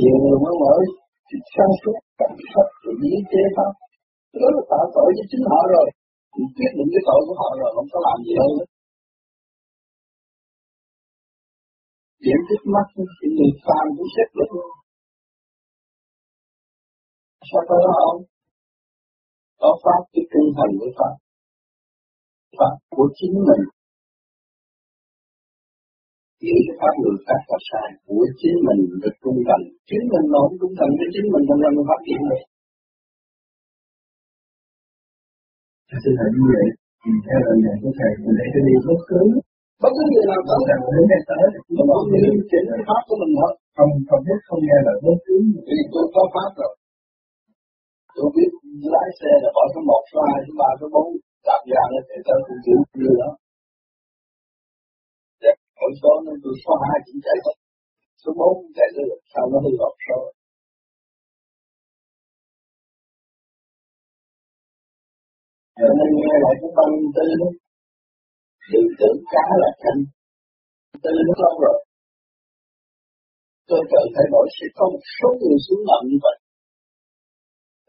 Nhiều người mới mở thì sáng suốt cảm xúc thì biến chế pháp. Đó là tạo tội cho chính họ rồi. Thì quyết định cái tội của họ rồi, không có làm gì hơn nữa điểm trước mắt thì người phàm cũng xếp được luôn sao có đó không? Có pháp cái cân thần với pháp pháp của chính mình. Những cái pháp người khác là sai. Của chính mình được trung thành. Chính mình nó cũng trung thành với chính mình trong lần phát triển được. Dạ, thưa thầy. Như vậy, thì theo lời dạy của thầy, mình để cái điều bất cứ bất cứ người nào tới rằng đến đây tới mà có điều chỉnh cái pháp của mình thôi. Không không biết không nghe lời bất cứ vì tôi có pháp rồi. Tôi biết lái xe là bỏ số một số hai số ba số bốn đạp ga nó chạy tới cũng chịu như đó. Để mỗi số nên tôi số hai chỉ chạy thôi. Số bốn chạy được sao nó hư hỏng số cho nên nghe lại cái tâm tư đó đừng tưởng cá là canh tôi nó lâu rồi. Tôi cần phải đổi sẽ không số người xuống làm như vậy.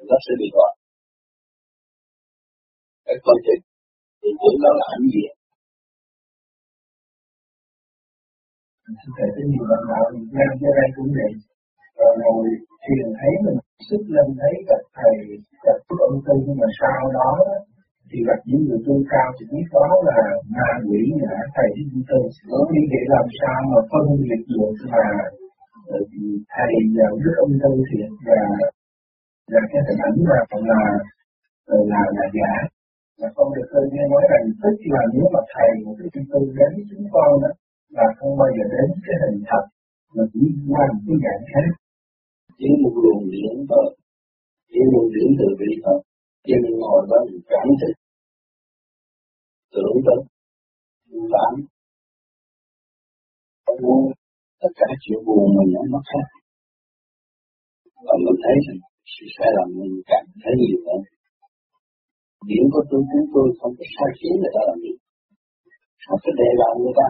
Nó sẽ bị gọi. Cái con chữ thì tưởng đó là hạnh gì thầy có nhiều bạn đạo nghe ra đây cũng vậy. Rồi ngồi thiền thấy mình, sức lên thấy gặp thầy gặp ông tư nhưng mà sau đó thì gặp những người tu cao, thì biết đó là ma quỷ ngã thầy với chúng tôi như vậy làm sao mà phân biệt được mà ờ, thầy là đức ông tư thiệt và là cái hình ảnh là là ờ, là là giả. Và không được tôi nghe nói rằng tức là nếu mà thầy một cái chúng tôi đến chúng con đó, là không bao giờ đến cái hình thật, mà chỉ qua một cái dạng khác. Chỉ một luồng điển thôi. Chỉ luồng điển từ vị Phật khi mình ngồi đó mình cảm thức tưởng tượng cảm buồn tất cả chuyện buồn mình nó mất hết. Và mình thấy rằng sự sai lầm mình cảm thấy nhiều hơn. Điểm của tôi, chúng tôi không có sai khiến người ta làm gì. Không có đề vào người ta.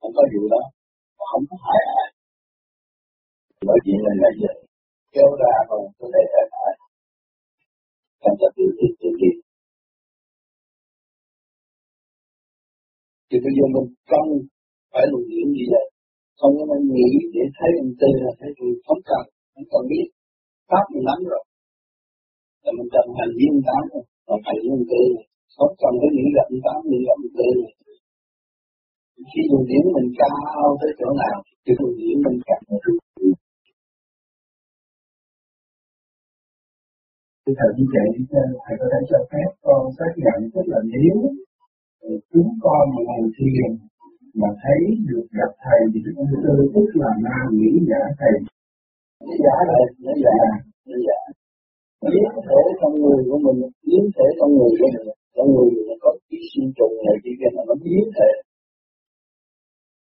Không có vụ đó. Không có hại ai. Nói chuyện là là giờ kéo ra không có đề hại ai trong ta tự tiết tự thì bây giờ mình cần phải luận điểm gì vậy không có nên nghĩ để thấy mình tư là thấy tôi không cần không cần biết. Pháp mình nắm rồi. Là mình cần hành viên tám rồi. Và hành viên tư không cần phải nghĩ gặp tám nghĩ gặp tư khi luận điểm mình cao tới chỗ nào, thì luận điểm mình càng được thầy, như vậy thầy có thể cho phép con xác nhận tức là nếu chúng con mà ngồi thiền mà thấy được gặp thầy thì chúng tôi tư tức là ma nghĩ giả thầy. Giả rồi nó giả nó giả. Biến thể con người của mình, biến thể con người của mình. Con người nó có ký sinh trùng này kia kia mà nó biến thể.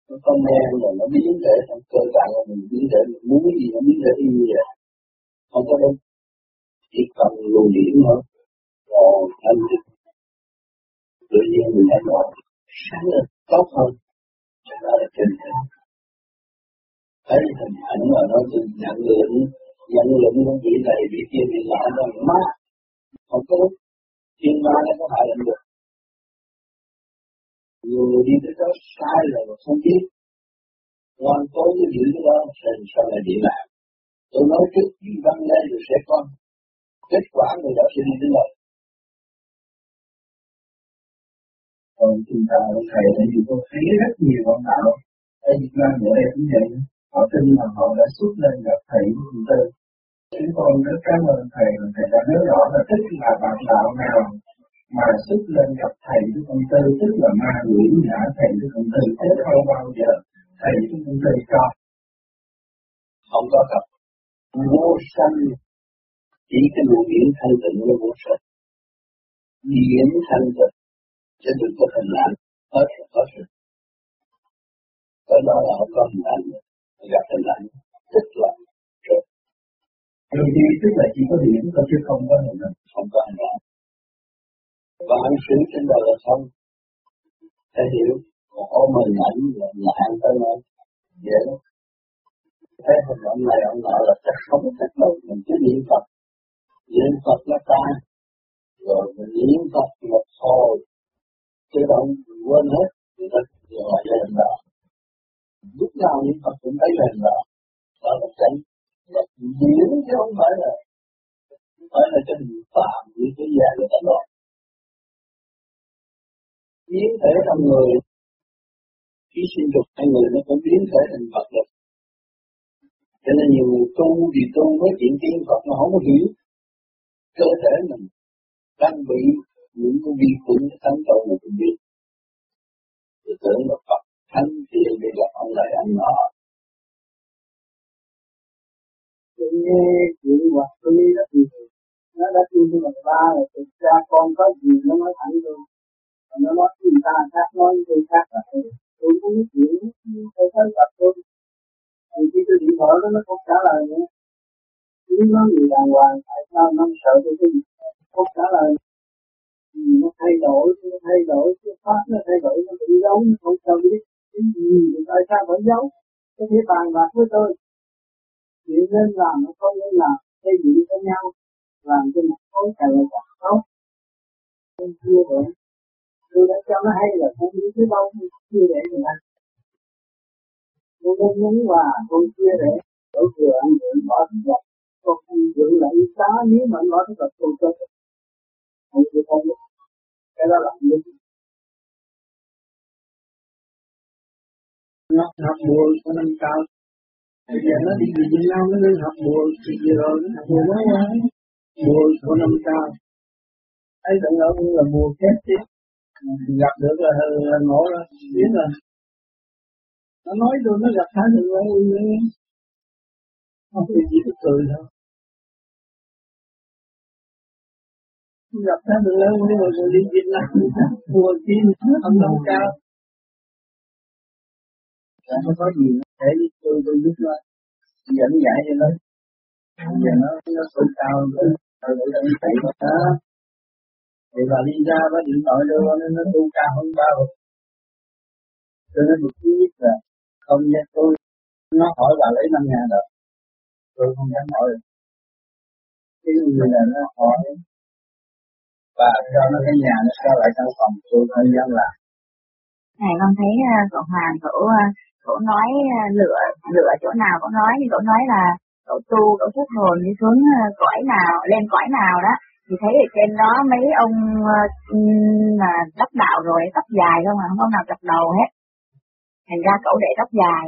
Nó không đen rồi nó biến thể, trong cơ tạng của mình biến thể, mình muốn gì nó biến thể y như vậy. Không có đâu chỉ cần luồng điển thôi. Rồi anh tự nhiên mình đã nói sáng lên, tốt hơn. Đó là trên thật thấy hình ảnh mà nó từ nhận lượng nhận lượng của chỉ này bị kia bị lạ nó má không có thiên ma nó có hại làm được. Nhiều người đi tới đó sai rồi mà không biết. Ngoan cố với giữ cái đó thành sau này bị lạc? Tôi nói trước khi văn lên rồi sẽ con kết quả người đó sẽ đi đến đâu còn chúng ta thầy tại vì tôi thấy rất nhiều ông đạo. Ở Việt Nam ở đây cũng vậy. Họ tin là họ đã xuất lên gặp thầy của tư. Chúng con rất cảm ơn thầy và thầy đã nói rõ là tức là bạn đạo nào mà xuất lên gặp thầy của công tư, tức là ma quỷ ngã thầy của công tư. Chứ không bao giờ thầy của công tư cho? Không có gặp vô sanh. Chỉ cái luồng điển thanh tịnh nó vô sanh. Điển thanh tịnh chứ đừng có hình ảnh hết là có sự cái đó là không có hình ảnh gặp hình ảnh tức là rồi. Đôi khi tức là chỉ có điển thôi chứ không có hình ảnh. Không có hình ảnh. Và hành xử trên đời là không thể hiểu còn ôm hình ảnh là nhạn tới nơi. Dễ lắm. Thấy hình ảnh này ông nọ là chắc không chắc đâu. Mình cứ niệm Phật. Niệm Phật nó ta rồi mình niệm Phật một hồi tự động quên hết người ta gọi là hình đó lúc nào những Phật cũng thấy là hình đó đó là cảnh là diễn chứ không phải là, không phải là cái hình phạm như cái dạng của ta đó biến thể trong người khi sinh dục hai người nó cũng biến thể thành vật lực cho nên nhiều người tu thì tu với chuyện tiên Phật mà không có hiểu cơ thể mình đang bị những cái vi khuẩn tấn công mà cũng biết. Tôi tưởng là Phật thánh thiện để gặp ông này anh nọ. Tôi nghe chuyện hoặc tôi đi rất nhiều. Nó đã tin tôi bằng ba là thực ra con có gì nó nói thẳng tôi. Và nó nói người ta khác, nói tôi khác là tôi. Cũng biết chuyện, tôi thấy gặp tôi thì khi tôi điện thoại đó, nó không trả lời nữa. Nếu nó người đàng hoàng, tại sao nó sợ tôi cái gì không trả lời nó thay đổi, nó thay đổi cái pháp nó thay đổi, nó bị giấu, nó không sao biết cái gì thì tại sao vẫn giấu. Có thể bàn bạc với tôi chuyện nên làm, nó không nên làm, xây dựng với nhau, làm cho một khối càng ngày càng tốt. Không chưa vậy tôi đã cho nó hay là không biết tới đâu chưa để người ta. Tôi nên nhấn hòa con chưa để ở vừa ăn vừa bỏ thức vật con ăn vừa lại cá, nếu mà bỏ thức vật tôi cho không chịu không cái đó là như nó học bùa cho nâng cao. Bây giờ nó đi về Việt Nam nó nên học bùa thì giờ rồi nó học bùa nói quá. Bùa của nâng cao. Ấy tận ở là bùa kép chứ. Gặp được là, là nổ rồi biết rồi. Nó nói tôi nó gặp thái được rồi không thì chỉ có cười thôi gặp thái thượng lão nhưng mà người đi Việt Nam mua kim âm năm cao. Không có gì. Để tôi tôi giúp nó. Dẫn dạy cho nó. Giờ nó nó tự cao nó tự thấy mà đó thì bà đi ra bà điện thoại đưa nên nó tu cao hơn ba bậc. Cho nên được biết là không nhé tôi. Nó hỏi bà lấy năm ngàn rồi. Tôi không dám hỏi. Được cái người này nó hỏi và cho nó cái nhà nó sao lại căn phòng tôi không dám làm này con thấy uh, cậu Hoàng cậu uh, cậu nói uh, lựa lựa chỗ nào cậu nói thì cậu nói là cậu tu cậu xuất hồn đi xuống cõi nào lên cõi nào đó. Thì thấy ở trên đó mấy ông mà đắp đạo rồi tóc dài không à không có nào chặt đầu hết. Thành ra cậu để tóc dài.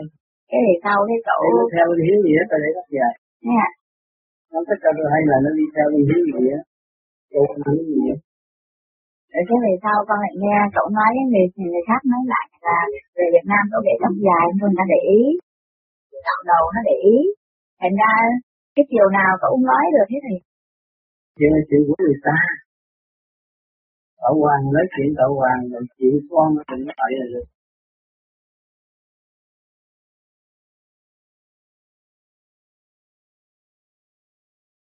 Cái thì sau cái cậu nó theo hiếu nghĩa ta để tóc dài. Nha nó tất cả tôi hay là nó đi theo cái hiếu nghĩa cậu không gì nghĩa rồi cái về sau con lại nghe cậu nói với người người khác nói lại là về Việt Nam cậu để tóc dài, nhưng đã để ý. Cậu đầu nó để ý. Thành ra cái chiều nào cậu cũng nói được thế thì chuyện là chuyện của người ta. Cậu Hoàng nói chuyện cậu Hoàng, rồi chuyện con nó đừng nói là được.